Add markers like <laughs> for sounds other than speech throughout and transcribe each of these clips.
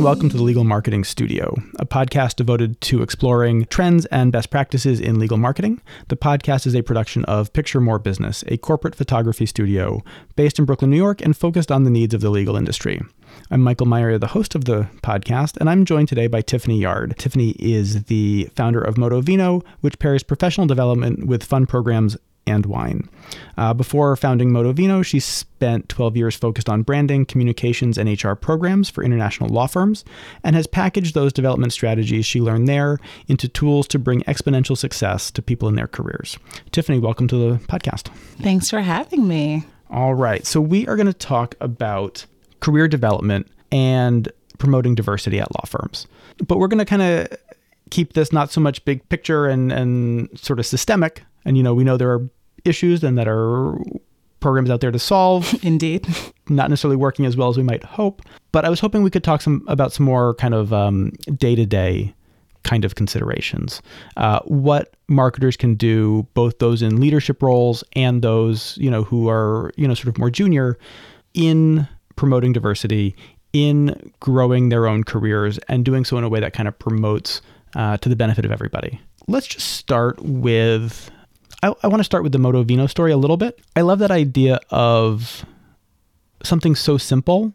and welcome to the Legal Marketing Studio, a podcast devoted to exploring trends and best practices in legal marketing. The podcast is a production of Picture More Business, a corporate photography studio based in Brooklyn, New York, and focused on the needs of the legal industry. I'm Michael Meyer, the host of the podcast, and I'm joined today by Tiffany Yard. Tiffany is the founder of Moto Vino, which pairs professional development with fun programs and wine. Uh, before founding Moto Vino, she spent 12 years focused on branding, communications, and HR programs for international law firms, and has packaged those development strategies she learned there into tools to bring exponential success to people in their careers. Tiffany, welcome to the podcast. Thanks for having me. All right. So, we are going to talk about career development and promoting diversity at law firms. But we're going to kind of keep this not so much big picture and, and sort of systemic. And, you know, we know there are issues and that are programs out there to solve. <laughs> Indeed. Not necessarily working as well as we might hope. But I was hoping we could talk some about some more kind of day to day kind of considerations. Uh, what marketers can do, both those in leadership roles and those you know who are you know sort of more junior, in promoting diversity, in growing their own careers, and doing so in a way that kind of promotes uh, to the benefit of everybody. Let's just start with I, I want to start with the Moto Vino story a little bit. I love that idea of something so simple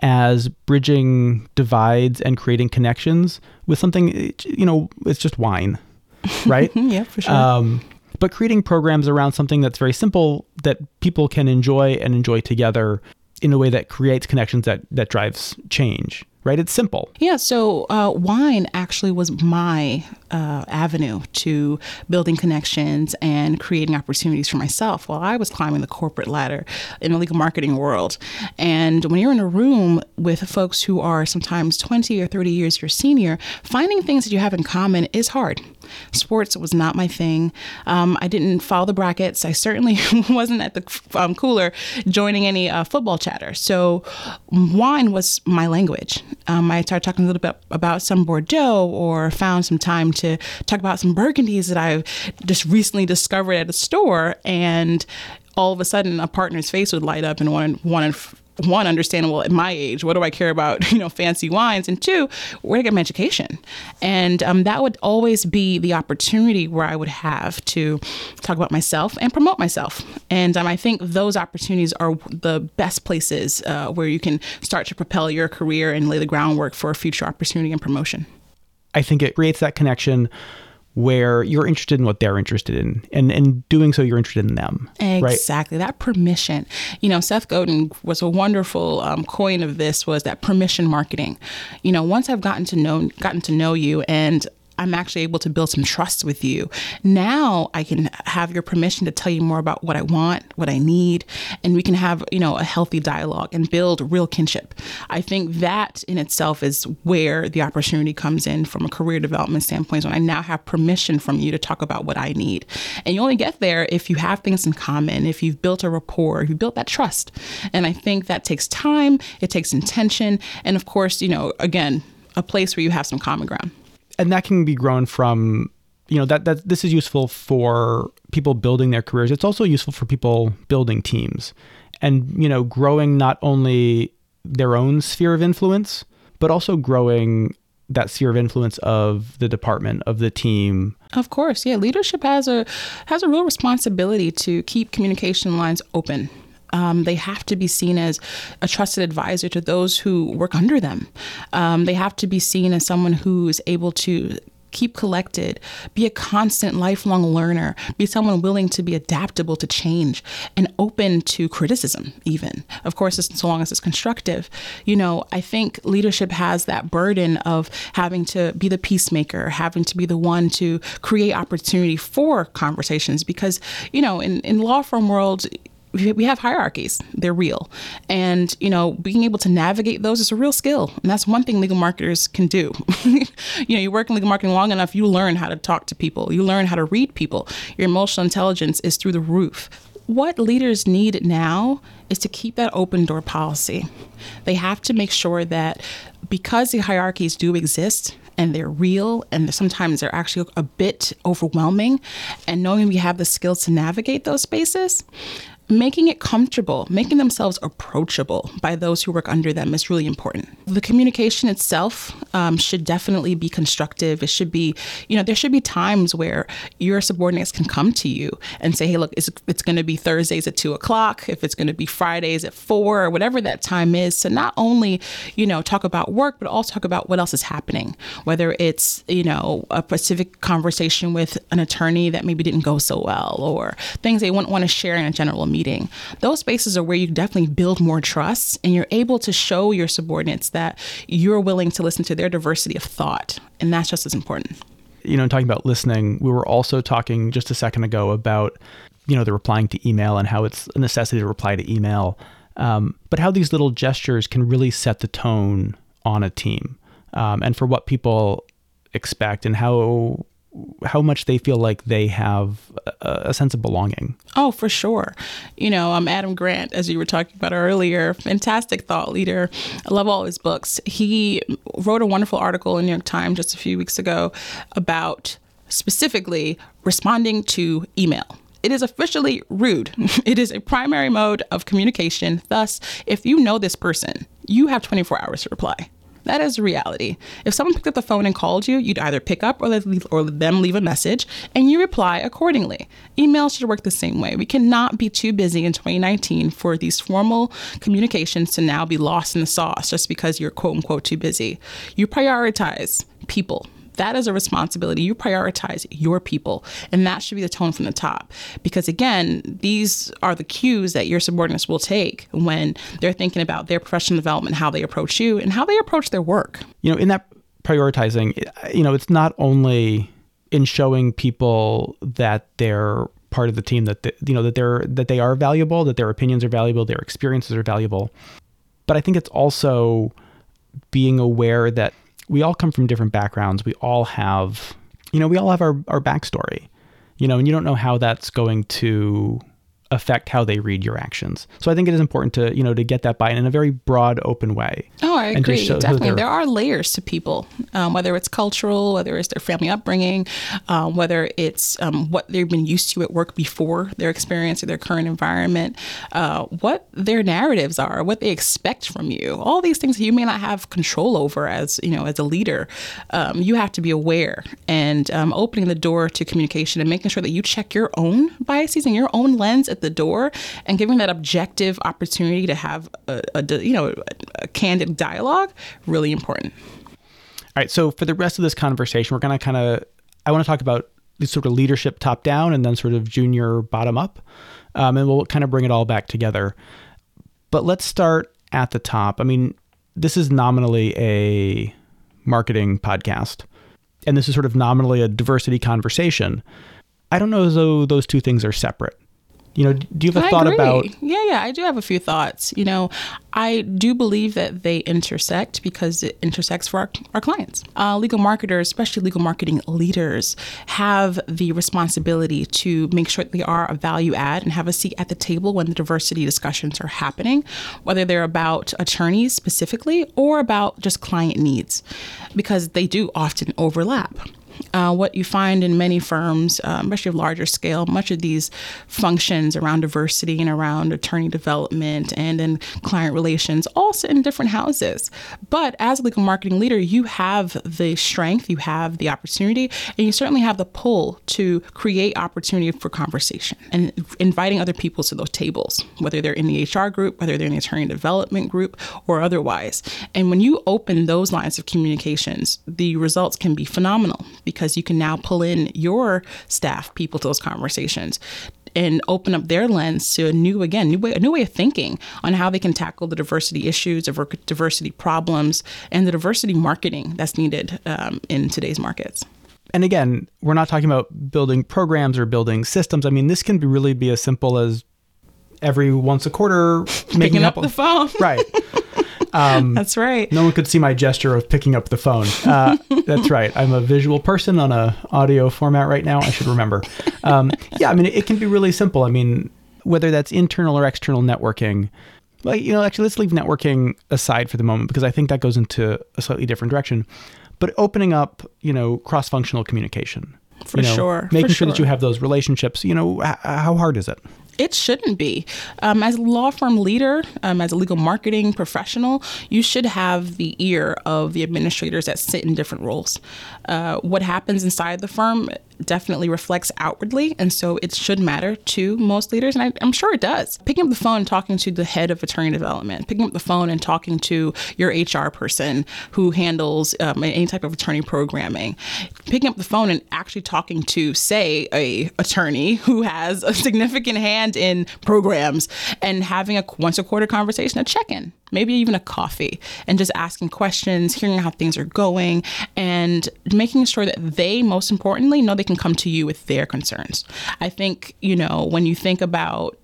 as bridging divides and creating connections with something, you know, it's just wine, <laughs> right? yeah, for sure. Um, but creating programs around something that's very simple that people can enjoy and enjoy together in a way that creates connections that that drives change right? It's simple. Yeah. So uh, wine actually was my uh, avenue to building connections and creating opportunities for myself while I was climbing the corporate ladder in the legal marketing world. And when you're in a room with folks who are sometimes 20 or 30 years your senior, finding things that you have in common is hard. Sports was not my thing. Um, I didn't follow the brackets. I certainly <laughs> wasn't at the um, cooler joining any uh, football chatter. So wine was my language um, I started talking a little bit about some Bordeaux or found some time to talk about some Burgundies that I've just recently discovered at a store. And all of a sudden, a partner's face would light up and want, to one, understandable at my age, what do I care about, <laughs> you know, fancy wines? And two, where to get my education? And um, that would always be the opportunity where I would have to talk about myself and promote myself. And um, I think those opportunities are the best places uh, where you can start to propel your career and lay the groundwork for future opportunity and promotion. I think it creates that connection where you're interested in what they're interested in and in doing so you're interested in them exactly. Right? that permission. You know seth godin was a wonderful um, coin of this was that permission marketing. You know once i've gotten to know gotten to know you and I'm actually able to build some trust with you. Now I can have your permission to tell you more about what I want, what I need, and we can have, you know, a healthy dialogue and build real kinship. I think that in itself is where the opportunity comes in from a career development standpoint. When I now have permission from you to talk about what I need. And you only get there if you have things in common, if you've built a rapport, if you built that trust. And I think that takes time, it takes intention, and of course, you know, again, a place where you have some common ground and that can be grown from you know that that this is useful for people building their careers. It's also useful for people building teams and you know growing not only their own sphere of influence but also growing that sphere of influence of the department of the team. Of course. Yeah leadership has a has a real responsibility to keep communication lines open um, they have to be seen as a trusted advisor to those who work under them. Um, they have to be seen as someone who is able to keep collected, be a constant lifelong learner, be someone willing to be adaptable to change and open to criticism, even. Of course, so long as it's constructive. You know, I think leadership has that burden of having to be the peacemaker, having to be the one to create opportunity for conversations because, you know, in, in law firm world, we have hierarchies. They're real. And you know being able to navigate those is a real skill. And that's one thing legal marketers can do. <laughs> You know you work in legal marketing long enough you learn how to talk to people. You learn how to read people. Your emotional intelligence is through the roof. What leaders need now is to keep that open door policy. They have to make sure that because the hierarchies do exist and they're real and sometimes they're actually a bit overwhelming and knowing we have the skills to navigate those spaces making it comfortable, making themselves approachable by those who work under them is really important. The communication itself um, should definitely be constructive. It should be, you know, there should be times where your subordinates can come to you and say, hey, look, it's, it's going to be Thursdays at two o'clock, if it's going to be Fridays at four, or whatever that time is, So not only, you know, talk about work, but also talk about what else is happening, whether it's, you know, a specific conversation with an attorney that maybe didn't go so well, or things they wouldn't want to share in a general meeting meeting. Those spaces are where you definitely build more trust and you're able to show your subordinates that you're willing to listen to their diversity of thought. And that's just as important. You know, talking about listening, we were also talking just a second ago about, you know, the replying to email and how it's a necessity to reply to email, um, but how these little gestures can really set the tone on a team um, and for what people expect and how how much they feel like they have a, a, sense of belonging. Oh, for sure. You know, I'm Adam Grant, as you were talking about earlier, fantastic thought leader. I love all his books. He wrote a wonderful article in New York Times just a few weeks ago about specifically responding to email. It is officially rude. <laughs> It is a primary mode of communication. Thus, if you know this person, you have 24 hours to reply. That is reality. If someone picked up the phone and called you, you'd either pick up or, leave, or them leave a message and you reply accordingly. Emails should work the same way. We cannot be too busy in 2019 for these formal communications to now be lost in the sauce just because you're quote unquote too busy. You prioritize people that is a responsibility. You prioritize your people, and that should be the tone from the top. Because again, these are the cues that your subordinates will take when they're thinking about their professional development, how they approach you, and how they approach their work. You know, in that prioritizing, you know, it's not only in showing people that they're part of the team that they, you know that they're that they are valuable, that their opinions are valuable, their experiences are valuable. But I think it's also being aware that we all come from different backgrounds. We all have, you know, we all have our, our backstory, you know, and you don't know how that's going to affect how they read your actions. So I think it is important to, you know, to get that buy in a very broad, open way. Oh, I agree. Definitely. There are layers to people, um, whether it's cultural, whether it's their family upbringing, um, whether it's um, what they've been used to at work before their experience or their current environment, uh, what their narratives are, what they expect from you. All these things you may not have control over as, you know, as a leader. Um, you have to be aware and um, opening the door to communication and making sure that you check your own biases and your own lens at the door and giving that objective opportunity to have a, a you know a candid dialogue really important. All right, so for the rest of this conversation, we're going to kind of I want to talk about sort of leadership top down and then sort of junior bottom up, um, and we'll kind of bring it all back together. But let's start at the top. I mean, this is nominally a marketing podcast, and this is sort of nominally a diversity conversation. I don't know as though those two things are separate. You know, do you have a I thought agree. about? Yeah, yeah, I do have a few thoughts. You know, I do believe that they intersect because it intersects for our, our clients. Uh, legal marketers, especially legal marketing leaders, have the responsibility to make sure that they are a value add and have a seat at the table when the diversity discussions are happening, whether they're about attorneys specifically or about just client needs, because they do often overlap. Uh, what you find in many firms, uh, especially of larger scale, much of these functions around diversity and around attorney development and in client relations all sit in different houses. But as a legal marketing leader, you have the strength, you have the opportunity, and you certainly have the pull to create opportunity for conversation and inviting other people to those tables, whether they're in the HR group, whether they're in the attorney development group, or otherwise. And when you open those lines of communications, the results can be phenomenal because you can now pull in your staff people to those conversations and open up their lens to a new again new way, a new way of thinking on how they can tackle the diversity issues diversity problems and the diversity marketing that's needed um, in today's markets. And again we're not talking about building programs or building systems. I mean this can be really be as simple as every once a quarter <laughs> making up, up the phone. <laughs> Right <laughs> Um, that's right. No one could see my gesture of picking up the phone. Uh, <laughs> that's right. I'm a visual person on a audio format right now. I should remember. Um, yeah, I mean, it can be really simple. I mean, whether that's internal or external networking. Like, you know, actually, let's leave networking aside for the moment because I think that goes into a slightly different direction. But opening up, you know, cross-functional communication. For you know, sure. Making for sure, that you have those relationships. You know, h- how hard is it? It shouldn't be. Um, as a law firm leader, um, as a legal marketing professional, you should have the ear of the administrators that sit in different roles. Uh, what happens inside the firm definitely reflects outwardly, and so it should matter to most leaders, and I, am sure it does. Picking up the phone and talking to the head of attorney development, picking up the phone and talking to your HR person who handles um, any type of attorney programming, picking up the phone and actually talking to, say, a attorney who has a significant hand in programs, and having a once a quarter conversation, a check in maybe even a coffee, and just asking questions, hearing how things are going, and making sure that they, most importantly, know they can come to you with their concerns. I think, you know, when you think about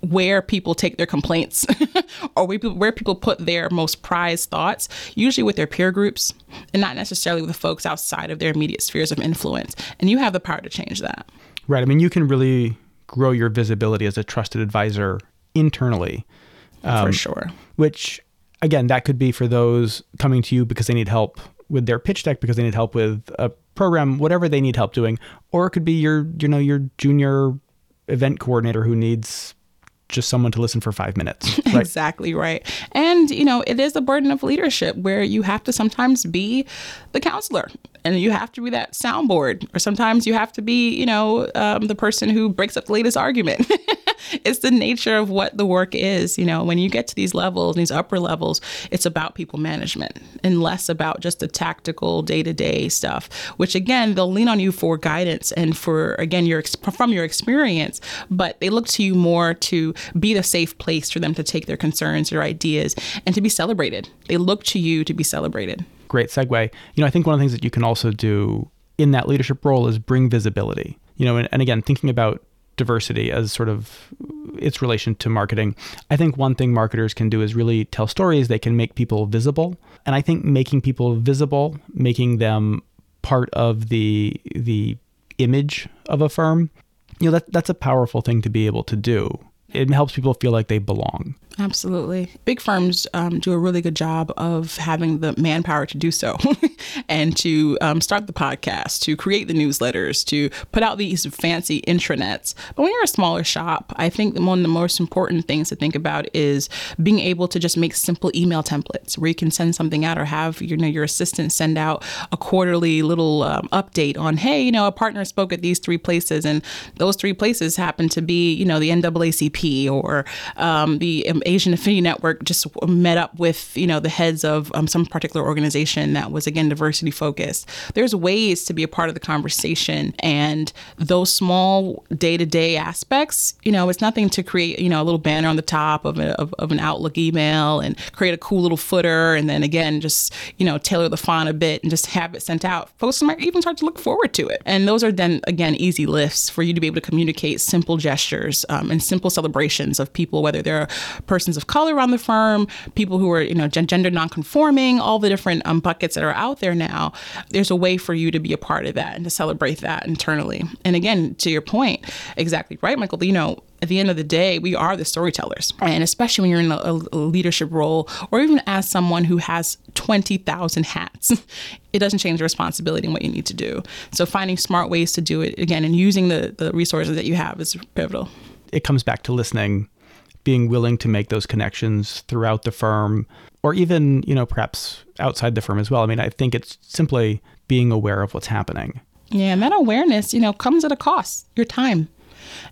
where people take their complaints <laughs> or where people put their most prized thoughts, usually with their peer groups and not necessarily with folks outside of their immediate spheres of influence. And you have the power to change that. Right. I mean, you can really grow your visibility as a trusted advisor internally. Um, For sure. Which, again, that could be for those coming to you because they need help with their pitch deck because they need help with a program, whatever they need help doing, or it could be your, you know, your junior event coordinator who needs just someone to listen for five minutes. <laughs> Right? exactly right. And, you know, it is a burden of leadership where you have to sometimes be the counselor and you have to be that soundboard, or sometimes you have to be, you know, um, the person who breaks up the latest argument. <laughs> it's the nature of what the work is. You know, when you get to these levels, these upper levels, it's about people management and less about just the tactical day to day stuff, which again, they'll lean on you for guidance and for, again, your from your experience, but they look to you more to be the safe place for them to take their concerns, their ideas, and to be celebrated. They look to you to be celebrated great segue. You know, I think one of the things that you can also do in that leadership role is bring visibility. You know, and, and again, thinking about diversity as sort of its relation to marketing. I think one thing marketers can do is really tell stories. They can make people visible. And I think making people visible, making them part of the the image of a firm, you know, that that's a powerful thing to be able to do. It helps people feel like they belong. Absolutely. Big firms um, do a really good job of having the manpower to do so <laughs> and to um, start the podcast, to create the newsletters, to put out these fancy intranets. But when you're a smaller shop, I think one of the most important things to think about is being able to just make simple email templates where you can send something out or have you know, your assistant send out a quarterly little um, update on, hey, you know, a partner spoke at these three places, and those three places happen to be, you know, the NAACP or um, the Asian Affinity Network just met up with, you know, the heads of um, some particular organization that was, again, diversity focused. There's ways to be a part of the conversation. And those small day to day aspects, you know, it's nothing to create, you know, a little banner on the top of, a, of, of an Outlook email and create a cool little footer. And then again, just, you know, tailor the font a bit and just have it sent out. Folks might even start to look forward to it. And those are then, again, easy lifts for you to be able to communicate simple gestures um, and simple celebrations of people, whether they're persons of color on the firm, people who are, you know, gender nonconforming, all the different um, buckets that are out there now. There's a way for you to be a part of that and to celebrate that internally. And again, to your point, exactly right, Michael, you know, at the end of the day, we are the storytellers. And especially when you're in a, a leadership role or even as someone who has 20,000 hats, <laughs> it doesn't change the responsibility and what you need to do. So finding smart ways to do it again and using the, the resources that you have is pivotal. It comes back to listening being willing to make those connections throughout the firm or even, you know, perhaps outside the firm as well. I mean, I think it's simply being aware of what's happening. Yeah, and that awareness, you know, comes at a cost, your time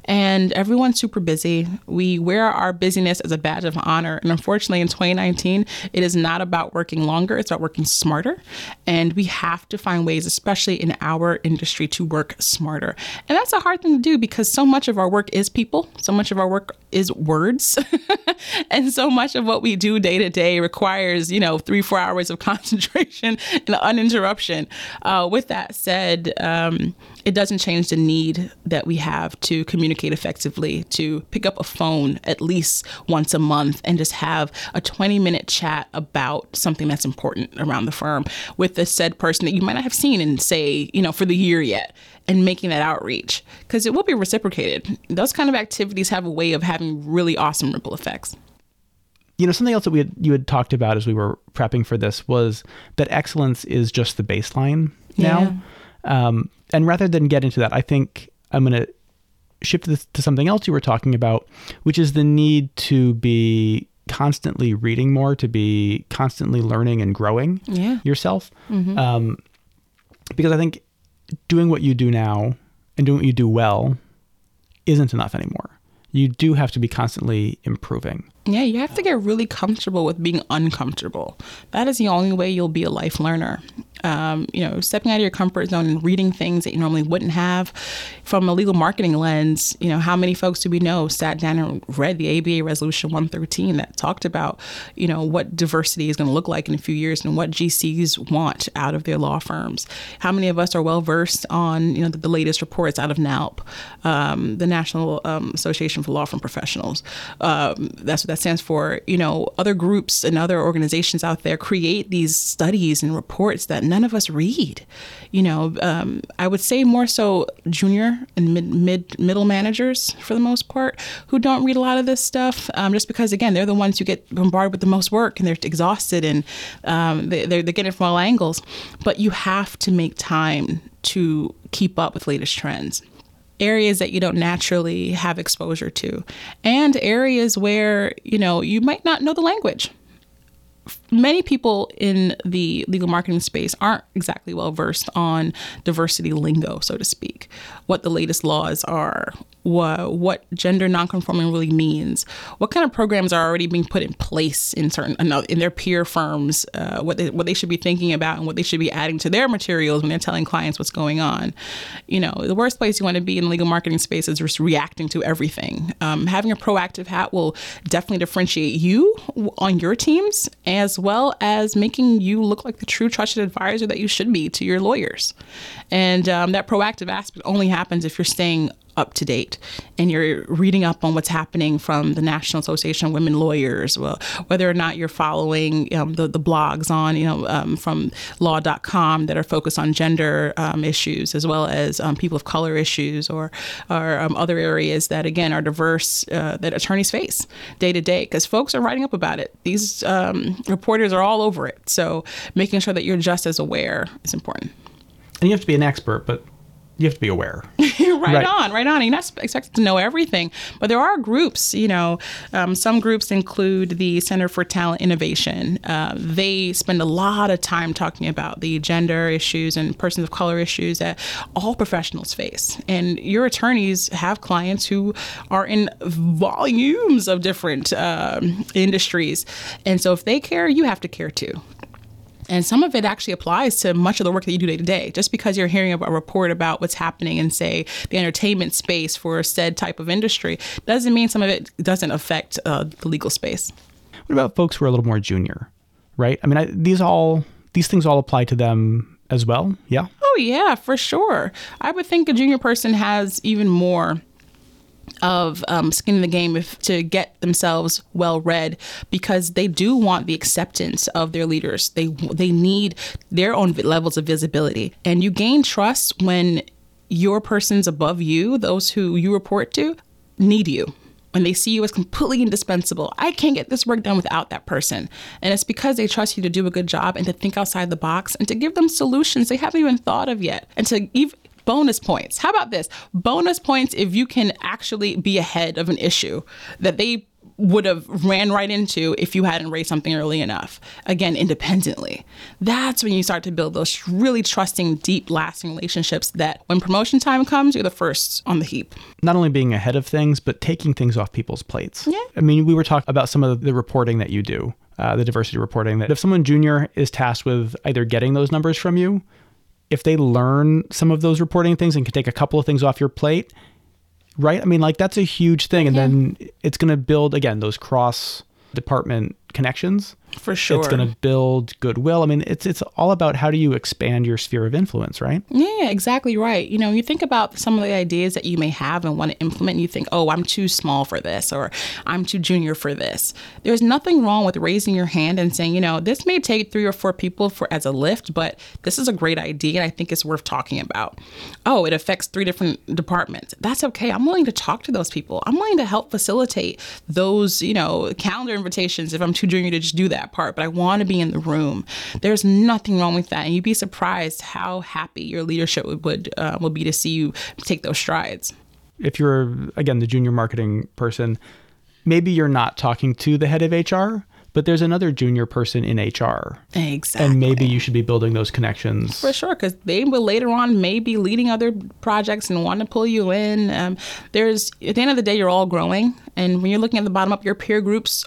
and everyone's super busy. We wear our busyness as a badge of honor. And unfortunately, in 2019, it is not about working longer, it's about working smarter. And we have to find ways, especially in our industry, to work smarter. And that's a hard thing to do because so much of our work is people, so much of our work is words. <laughs> and so much of what we do day to day requires, you know, three, four hours of <laughs> concentration and uninterruption. Uh, with that said, um, it doesn't change the need that we have to communicate effectively, to pick up a phone at least once a month and just have a 20 minute chat about something that's important around the firm with the said person that you might not have seen in, say, you know, for the year yet and making that outreach because it will be reciprocated. Those kind of activities have a way of having really awesome ripple effects. You know, something else that we had, you had talked about as we were prepping for this was that excellence is just the baseline now. Yeah. Um, and rather than get into that, I think I'm going to shift this to something else you were talking about, which is the need to be constantly reading more, to be constantly learning and growing Yeah. yourself. Um, because I think doing what you do now and doing what you do well isn't enough anymore. You do have to be constantly improving. Yeah, you have to get really comfortable with being uncomfortable. That is the only way you'll be a life learner. Um, you know, stepping out of your comfort zone and reading things that you normally wouldn't have. From a legal marketing lens, you know, how many folks do we know sat down and read the ABA Resolution 113 that talked about, you know, what diversity is going to look like in a few years and what GCs want out of their law firms? How many of us are well versed on, you know, the, the latest reports out of NALP, um, the National um, Association for Law Firm Professionals? Um, that's what that stands for. You know, other groups and other organizations out there create these studies and reports that none of us read. You know, um, I would say more so junior and mid, mid middle managers for the most part who don't read a lot of this stuff, um, just because again they're the ones who get bombarded with the most work and they're exhausted and um, they, they're, they're getting it from all angles. But you have to make time to keep up with latest trends areas that you don't naturally have exposure to and areas where you know you might not know the language. Many people in the legal marketing space aren't exactly well versed on diversity lingo, so to speak, what the latest laws are, what, what gender nonconforming really means, what kind of programs are already being put in place in certain in their peer firms, uh, what they, what they should be thinking about and what they should be adding to their materials when they're telling clients what's going on. You know, the worst place you want to be in the legal marketing space is just reacting to everything. Um, having a proactive hat will definitely differentiate you on your teams as well as making you look like the true trusted advisor that you should be to your lawyers. And um, that proactive aspect only happens if you're staying up to date and you're reading up on what's happening from the National Association of Women Lawyers, well, whether or not you're following um, the, the blogs on, you know, um, from law.com that are focused on gender um, issues as well as um, people of color issues or, or um, other areas that, again, are diverse uh, that attorneys face day to day because folks are writing up about it. These um, reporters are all over it. So making sure that you're just as aware is important. And you have to be an expert, but you have to be aware. <laughs> right, Right. on, right on. You're not expected to know everything, but there are groups. You know, um, some groups include the Center for Talent Innovation. Uh, they spend a lot of time talking about the gender issues and persons of color issues that all professionals face. And your attorneys have clients who are in volumes of different um, industries, and so if they care, you have to care too. And some of it actually applies to much of the work that you do day to day. Just because you're hearing a report about what's happening in, say, the entertainment space for said type of industry, doesn't mean some of it doesn't affect uh, the legal space. What about folks who are a little more junior, right? I mean, I, these all these things all apply to them as well. Yeah. Oh, yeah, for sure. I would think a junior person has even more of um, skin in the game if, to get themselves well read because they do want the acceptance of their leaders. They they need their own levels of visibility, and you gain trust when your persons above you, those who you report to, need you. When they see you as completely indispensable, I can't get this work done without that person. And it's because they trust you to do a good job and to think outside the box and to give them solutions they haven't even thought of yet. And to even bonus points. How about this? Bonus points if you can actually be ahead of an issue that they would have ran right into if you hadn't raised something early enough. Again, independently. That's when you start to build those really trusting, deep, lasting relationships that when promotion time comes, you're the first on the heap. Not only being ahead of things, but taking things off people's plates. Yeah. I mean, we were talking about some of the reporting that you do, uh, the diversity reporting. That if someone junior is tasked with either getting those numbers from you, if they learn some of those reporting things and can take a couple of things off your plate, right? I mean, like that's a huge thing. And then it's going to build, again, those cross department connections. For sure. It's going to build goodwill. I mean, it's it's all about how do you expand your sphere of influence, right? Yeah, exactly right. You know, you think about some of the ideas that you may have and want to implement, and you think, oh, I'm too small for this, or I'm too junior for this. There's nothing wrong with raising your hand and saying, you know, this may take three or four people for as a lift, but this is a great idea, and I think it's worth talking about. Oh, it affects three different departments. That's okay. I'm willing to talk to those people. I'm willing to help facilitate those, you know, calendar invitations if I'm too junior to just do that part, but I want to be in the room. There's nothing wrong with that, and you'd be surprised how happy your leadership would would, uh, would be to see you take those strides. if you're again the junior marketing person, maybe you're not talking to the head of HR, but there's another junior person in HR. Exactly. And maybe you should be building those connections. For sure, because they will later on maybe leading other projects and want to pull you in. Um, there's at the end of the day, you're all growing, and when you're looking at the bottom up, your peer groups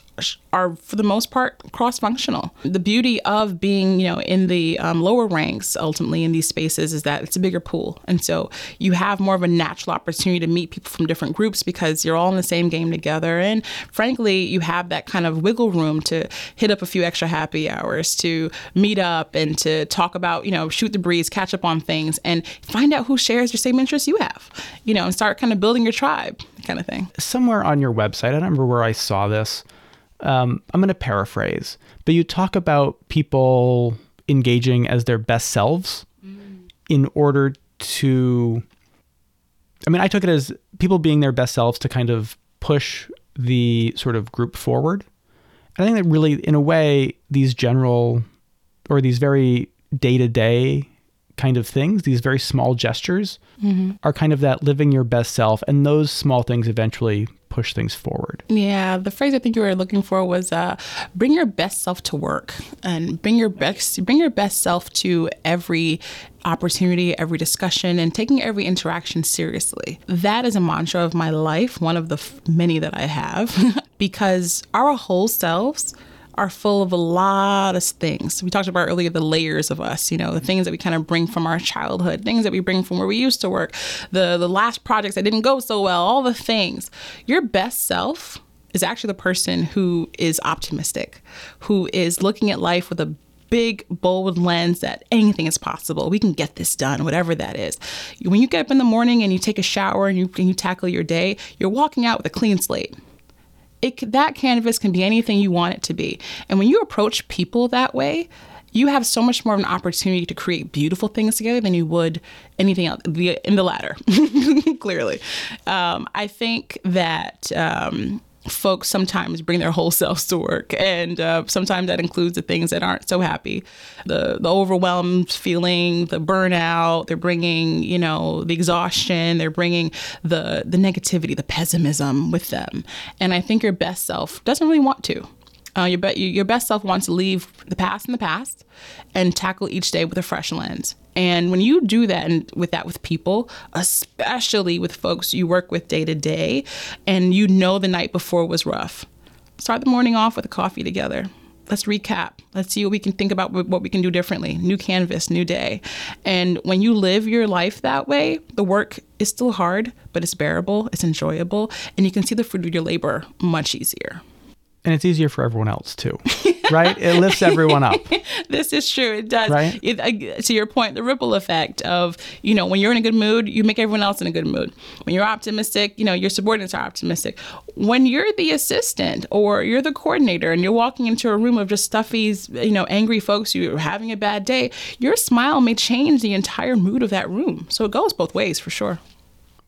are for the most part cross-functional. The beauty of being, you know, in the um, lower ranks ultimately in these spaces is that it's a bigger pool, and so you have more of a natural opportunity to meet people from different groups because you're all in the same game together, and frankly, you have that kind of wiggle room to hit up a few extra happy hours, to meet up and to talk about, you know, shoot the breeze, catch up on things, and find out who shares your same interests you have, you know, and start kind of building your tribe, kind of thing. Somewhere on your website, I don't remember where I saw this um, I'm going to paraphrase, but you talk about people engaging as their best selves mm. in order to. I mean, I took it as people being their best selves to kind of push the sort of group forward. And I think that really, in a way, these general or these very day to day kind of things, these very small gestures, mm-hmm. are kind of that living your best self. And those small things eventually push things forward. Yeah, the phrase I think you were looking for was uh, bring your best self to work and bring your best bring your best self to every opportunity, every discussion, and taking every interaction seriously. That is a mantra of my life, one of the f- many that I have, <laughs> because our whole selves are full of a lot of things. We talked about earlier the layers of us, you know, the things that we kind of bring from our childhood, things that we bring from where we used to work, the the last projects that didn't go so well, all the things. Your best self is actually the person who is optimistic, who is looking at life with a big, bold lens that anything is possible. We can get this done, whatever that is. When you get up in the morning and you take a shower and you, and you tackle your day, you're walking out with a clean slate it, that canvas can be anything you want it to be. And when you approach people that way, you have so much more of an opportunity to create beautiful things together than you would anything else in the latter, <laughs> clearly. Um, I think that um, folks sometimes bring their whole <laughs> selves to work, and uh, sometimes that includes the things that aren't so happy, the the overwhelmed feeling, the burnout. They're bringing, you know, the exhaustion. They're bringing the the negativity, the pessimism with them. And I think your best self doesn't really want to. Uh, your, be- your best self wants to leave the past in the past and tackle each day with a fresh lens. And when you do that and with that with people, especially with folks you work with day to day, and you know the night before was rough, start the morning off with a coffee together. Let's recap. Let's see what we can think about what we can do differently. New canvas, new day. And when you live your life that way, the work is still hard, but it's bearable, it's enjoyable, and you can see the fruit of your labor much easier and it's easier for everyone else too <laughs> right? It lifts everyone up. <laughs> This is true. It does. Right? It, uh, to your point the ripple effect of you know when you're in a good mood you make everyone else in a good mood. When you're optimistic you know your subordinates are optimistic. When you're the assistant or you're the coordinator and you're walking into a room of just stuffy you know angry folks you're having a bad day your smile may change the entire mood of that room. So it goes both ways for sure.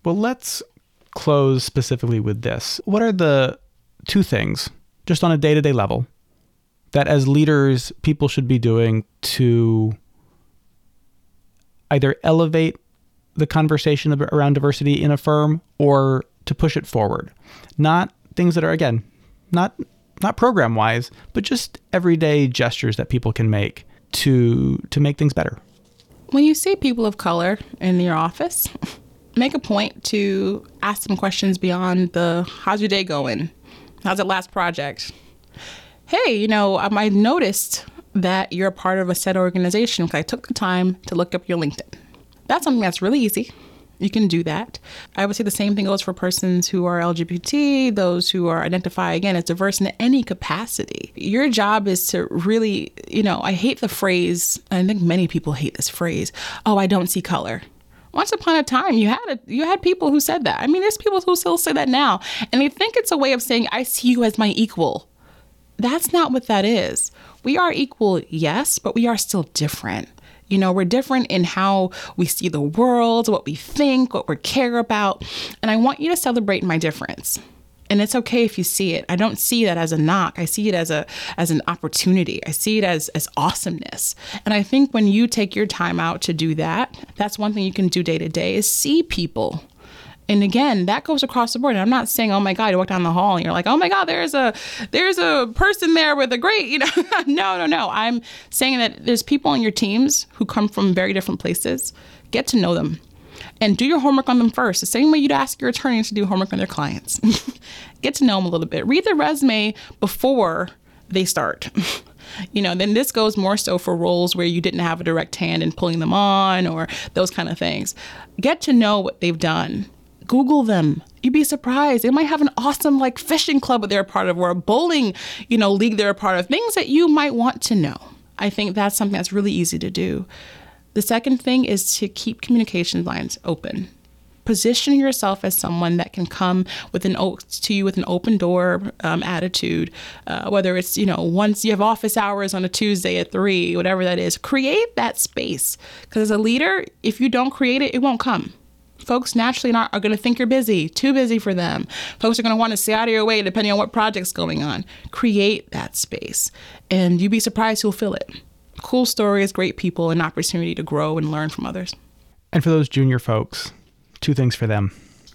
Well let's close specifically with this. What are the two things just on a day to day level, that as leaders, people should be doing to either elevate the conversation around diversity in a firm or to push it forward. Not things that are, again, not not program wise, but just everyday gestures that people can make to to make things better. When you see people of color in your office, <laughs> make a point to ask them questions beyond the how's your day going? How's that last project? Hey, you know, um, I noticed that you're a part of a set organization because I took the time to look up your LinkedIn. That's something that's really easy. You can do that. I would say the same thing goes for persons who are LGBT, those who are identify again as diverse in any capacity. Your job is to really, you know, I hate the phrase, I think many people hate this phrase, oh, I don't see color once upon a time you had a, you had people who said that. I mean, there's people who still say that now, and they think it's a way of saying I see you as my equal. That's not what that is. We are equal, yes, but we are still different. You know, we're different in how we see the world, what we think, what we care about, and I want you to celebrate my difference and it's okay if you see it i don't see that as a knock i see it as a as an opportunity i see it as as awesomeness and i think when you take your time out to do that that's one thing you can do day to day is see people And again, that goes across the board. And I'm not saying, oh my God, you walk down the hall and you're like, oh my God, there's a there's a person there with a great, you know. <laughs> no, no, no. I'm saying that there's people on your teams who come from very different places. Get to know them and do your homework on them first, the same way you'd ask your attorney to do homework on their clients. <laughs> Get to know them a little bit. Read their resume before they start. <laughs> you know, then this goes more so for roles where you didn't have a direct hand in pulling them on or those kind of things. Get to know what they've done Google them. You'd be surprised. They might have an awesome like fishing club that they're a part of or a bowling, you know, league they're a part of. Things that you might want to know. I think that's something that's really easy to do. The second thing is to keep communication lines open. Position yourself as someone that can come with an to you with an open door um, attitude. Uh, whether it's you know once you have office hours on a Tuesday at three, whatever that is, create that space. Because as a leader, if you don't create it, it won't come folks naturally not, are going to think you're busy, too busy for them. Folks are going to want to stay out of your way depending on what project's going on. Create that space, and you'd be surprised who'll fill it. Cool stories, great people, and opportunity to grow and learn from others. And for those junior folks, two things for them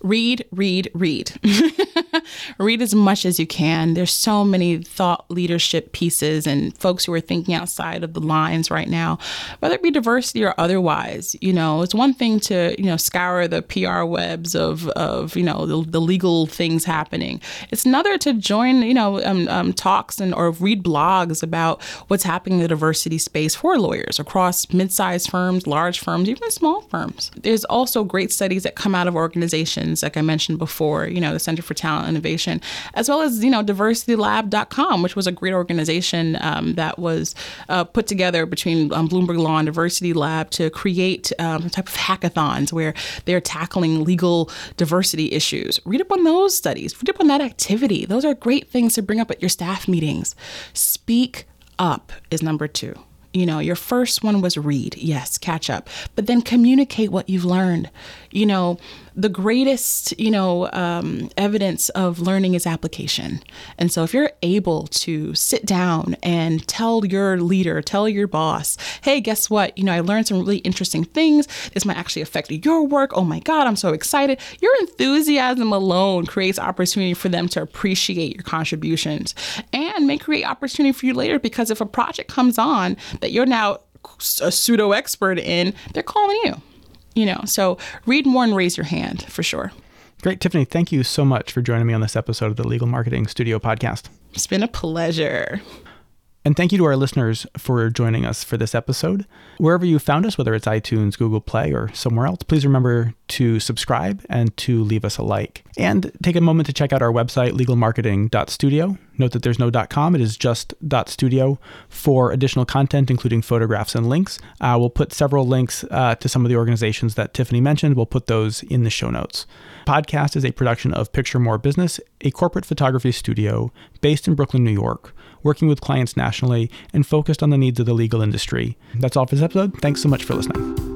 read, read, read. <laughs> read as much as you can. There's so many thought leadership pieces and folks who are thinking outside of the lines right now, whether it be diversity or otherwise. You know, it's one thing to, you know, scour the PR webs of, of you know, the, the legal things happening. It's another to join, you know, um, um, talks and or read blogs about what's happening in the diversity space for lawyers across mid-sized firms, large firms, even small firms. There's also great studies that come out of organizations, like I mentioned before, you know, the Center for Talent innovation, as well as you know diversitylab.com, which was a great organization um, that was uh, put together between um, Bloomberg Law and Diversity Lab to create um, a type of hackathons where they're tackling legal diversity issues. Read up on those studies. Read up on that activity. Those are great things to bring up at your staff meetings. Speak up is number two. You know, your first one was read, yes, catch up, but then communicate what you've learned. You know, the greatest, you know, um, evidence of learning is application. And so if you're able to sit down and tell your leader, tell your boss, hey, guess what? You know, I learned some really interesting things. This might actually affect your work. Oh my God, I'm so excited. Your enthusiasm alone creates opportunity for them to appreciate your contributions and may create opportunity for you later because if a project comes on that you're now a pseudo expert in, they're calling you you know, so read more and raise your hand for sure. Great. Tiffany, thank you so much for joining me on this episode of the Legal Marketing Studio podcast. It's been a pleasure. And thank you to our listeners for joining us for this episode. Wherever you found us, whether it's iTunes, Google Play, or somewhere else, please remember to subscribe and to leave us a like. And take a moment to check out our website, legalmarketing.studio. Note that there's no .com, it is just .studio for additional content, including photographs and links. Uh, we'll put several links uh, to some of the organizations that Tiffany mentioned. We'll put those in the show notes. Podcast is a production of Picture More Business, a corporate photography studio based in Brooklyn, New York working with clients nationally, and focused on the needs of the legal industry. That's all for this episode. Thanks so much for listening.